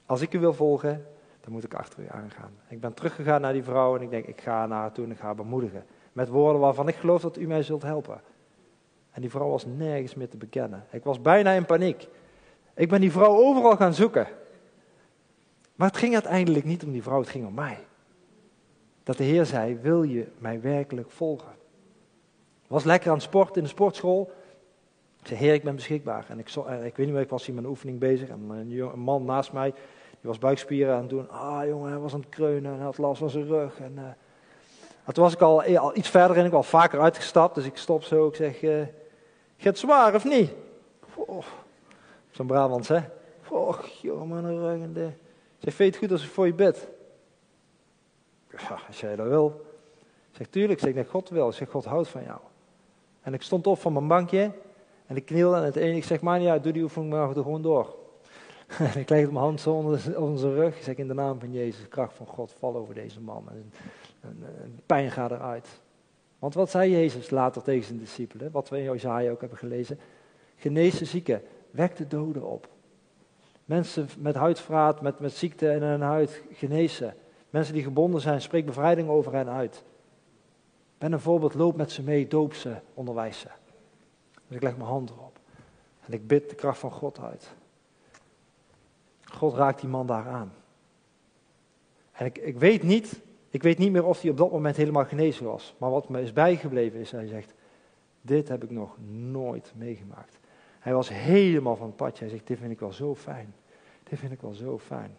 Als ik u wil volgen, dan moet ik achter u aangaan. Ik ben teruggegaan naar die vrouw en ik denk, ik ga naar haar toe en ik ga bemoedigen. Met woorden waarvan ik geloof dat u mij zult helpen. En die vrouw was nergens meer te bekennen. Ik was bijna in paniek. Ik ben die vrouw overal gaan zoeken. Maar het ging uiteindelijk niet om die vrouw, het ging om mij. Dat de Heer zei, wil je mij werkelijk volgen? Was lekker aan het sporten in de sportschool. Ik zei, Heer, ik ben beschikbaar. En ik, ik weet niet meer, ik was hier met een oefening bezig. En een, man naast mij, die was buikspieren aan het doen. Ah, jongen, hij was aan het kreunen en hij had last van zijn rug. En, uh, toen was ik al, al, iets verder in, ik was vaker uitgestapt. Dus ik stop zo, ik zeg, uh, gaat zwaar of niet? Oh, Zo'n Brabants, hè? Och, jongen, een rug en. Zeg, vind het goed als ik voor je bid? Als jij dat wil. Ik zeg, tuurlijk. Ik zeg, God wil. Ik zeg, God houdt van jou. En ik stond op van mijn bankje. En ik knielde en het ene, ik zeg, maar ja, doe die oefening maar gewoon door. en ik leg mijn hand onder, onder zijn rug. Ik zeg, in de naam van Jezus, kracht van God, val over deze man. En, pijn gaat eruit. Want wat zei Jezus later tegen zijn discipelen? Wat we in Josaja ook hebben gelezen. Genees de zieken, wek de doden op. Mensen met huidvraat, met, met ziekte in hun huid, genezen. Mensen die gebonden zijn, spreek bevrijding over hen uit. Ben een voorbeeld, loop met ze mee, doop ze, onderwijs ze. Dus ik leg mijn hand erop. En ik bid de kracht van God uit. God raakt die man daar aan. En ik, ik weet niet, ik weet niet meer of hij op dat moment helemaal genezen was. Maar wat me is bijgebleven is, hij zegt, dit heb ik nog nooit meegemaakt. Hij was helemaal van het padje. Hij zegt, dit vind ik wel zo fijn. Dit vind ik wel zo fijn.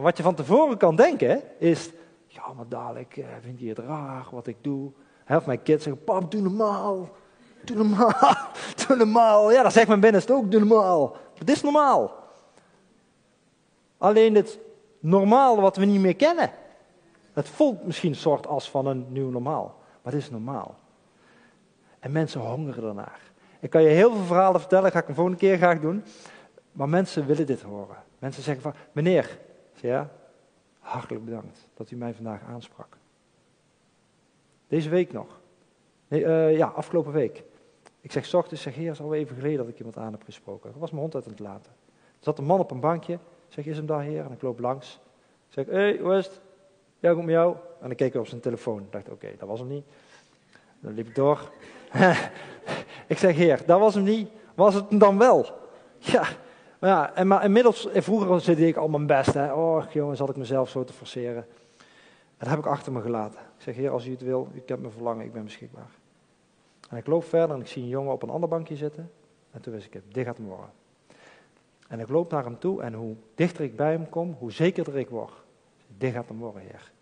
Wat je van tevoren kan denken, is, ja, maar dadelijk uh, vindt hij het raar wat ik doe. Help mijn kids zeggen, pap, doe normaal. Doe normaal, doe normaal. Ja, dat zegt mijn binnenste ook, doe normaal. Het is normaal. Alleen het normaal wat we niet meer kennen. Het voelt misschien een soort als van een nieuw normaal. Maar het is normaal. En mensen hongeren ernaar. Ik kan je heel veel verhalen vertellen, ga ik een volgende keer graag doen. Maar mensen willen dit horen. Mensen zeggen van, meneer, ja, hartelijk bedankt dat u mij vandaag aansprak. Deze week nog. Nee, uh, ja, afgelopen week. Ik zeg, ochtends, zeg, heer, is al even geleden dat ik iemand aan heb gesproken. Dat was mijn hond uit het laten. Er zat een man op een bankje. Zeg, is hem daar, heer? En ik loop langs. Ik zeg, hé, hey, het? Ja, goed met jou? En ik keek op zijn telefoon. Dacht, oké, dat was hem niet. Dan liep ik door. ik zeg, heer, dat was hem niet. Was het hem dan wel? Ja, maar ja, en, maar inmiddels, vroeger deed ik al mijn best. Hè. Oh, jongens, had ik mezelf zo te forceren. En dat heb ik achter me gelaten. Ik zeg, heer, als u het wil, u kent mijn verlangen, ik ben beschikbaar. En ik loop verder en ik zie een jongen op een ander bankje zitten. En toen wist ik dit gaat hem worden. En ik loop naar hem toe en hoe dichter ik bij hem kom, hoe zekerder ik word. Dit gaat hem worden, heer.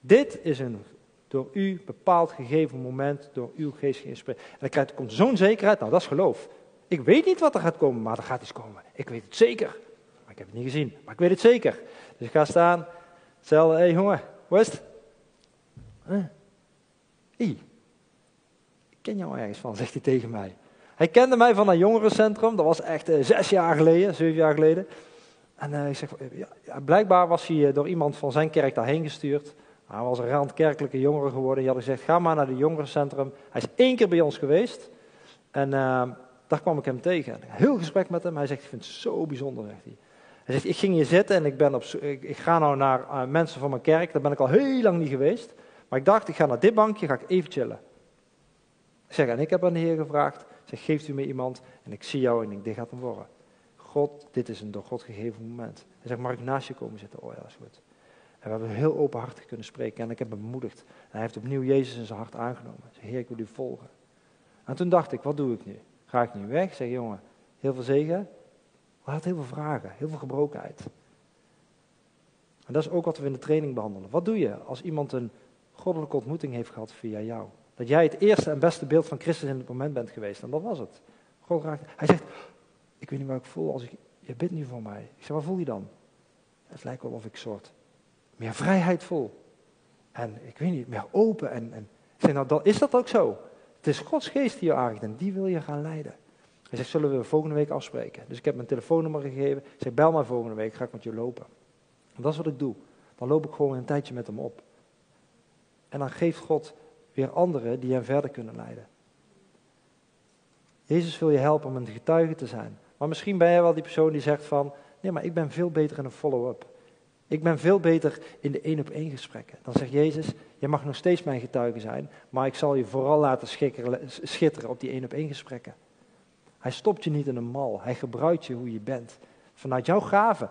Dit is een door u bepaald gegeven moment, door uw geest geïnspireerd. En dan krijgt, komt zo'n zekerheid, nou dat is geloof. Ik weet niet wat er gaat komen, maar er gaat iets komen. Ik weet het zeker. Maar ik heb het niet gezien, maar ik weet het zeker. Dus ik ga staan, hetzelfde, hé hey, jongen, hoe is het? Huh? Ik ken jou ergens van, zegt hij tegen mij. Hij kende mij van een jongerencentrum, dat was echt uh, zes jaar geleden, zeven jaar geleden. En uh, ik zeg, ja, blijkbaar was hij eh, door iemand van zijn kerk daarheen gestuurd. Hij was een randkerkelijke jongere geworden. Die had gezegd, ga maar naar het jongerencentrum. Hij is één keer bij ons geweest. En daar kwam ik hem tegen. Heel gesprek met hem. Hij zegt, ik vind het zo bijzonder, zegt hij. Hij zegt, ik ging hier zitten en ik, ben op, ik, ga nou naar uh, mensen van mijn kerk. Daar ben ik al heel lang niet geweest. Maar ik dacht, ik ga naar dit bankje, ga ik even chillen. Ik zeg, en ik heb aan de Heer gevraagd. Ik geeft u me iemand? En ik zie jou en ik, dit gaat hem worden. God, dit is een door God gegeven moment. Hij zegt, mag ik naast je komen zitten? Oh ja, is goed. En we hebben heel openhartig kunnen spreken en ik heb hem bemoedigd. En hij heeft opnieuw Jezus in zijn hart aangenomen. Hij Heer, ik wil u volgen. En toen dacht ik, wat doe ik nu? Ga ik nu weg? Zeg, jongen, heel veel zegen. Hij had heel veel vragen, heel veel gebrokenheid. En dat is ook wat we in de training behandelen. Wat doe je als iemand een goddelijke ontmoeting heeft gehad via jou? Dat jij het eerste en beste beeld van Christus in het moment bent geweest. En dat was het. God raakt. Hij zegt, ik weet niet wat ik voel als ik, je bidt nu voor mij. Ik zeg, wat voel je dan? Het lijkt wel of ik soort meer vrijheid voel. En ik weet niet, meer open. En, en ik zeg, nou dan is dat ook zo. Is Gods geest die je die wil je gaan leiden. Hij zegt, zullen we volgende week afspreken? Dus ik heb mijn telefoonnummer gegeven. Ik zeg, bel maar volgende week, ga ik met je lopen. En dat is wat ik doe. Dan loop ik gewoon een tijdje met hem op. En dan geeft God weer anderen die hem verder kunnen leiden. Jezus wil je helpen om een getuige te zijn. Maar misschien ben jij wel die persoon die zegt van, nee, maar ik ben veel beter in een follow-up. Ik ben veel beter in de één op één gesprekken. Dan zegt Jezus, je mag nog steeds mijn getuige zijn, maar ik zal je vooral laten schitteren op die één op één gesprekken. Hij stopt je niet in een mal, hij gebruikt je hoe je bent. Vanuit jouw gaven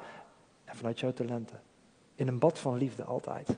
en vanuit jouw talenten. In een bad van liefde altijd.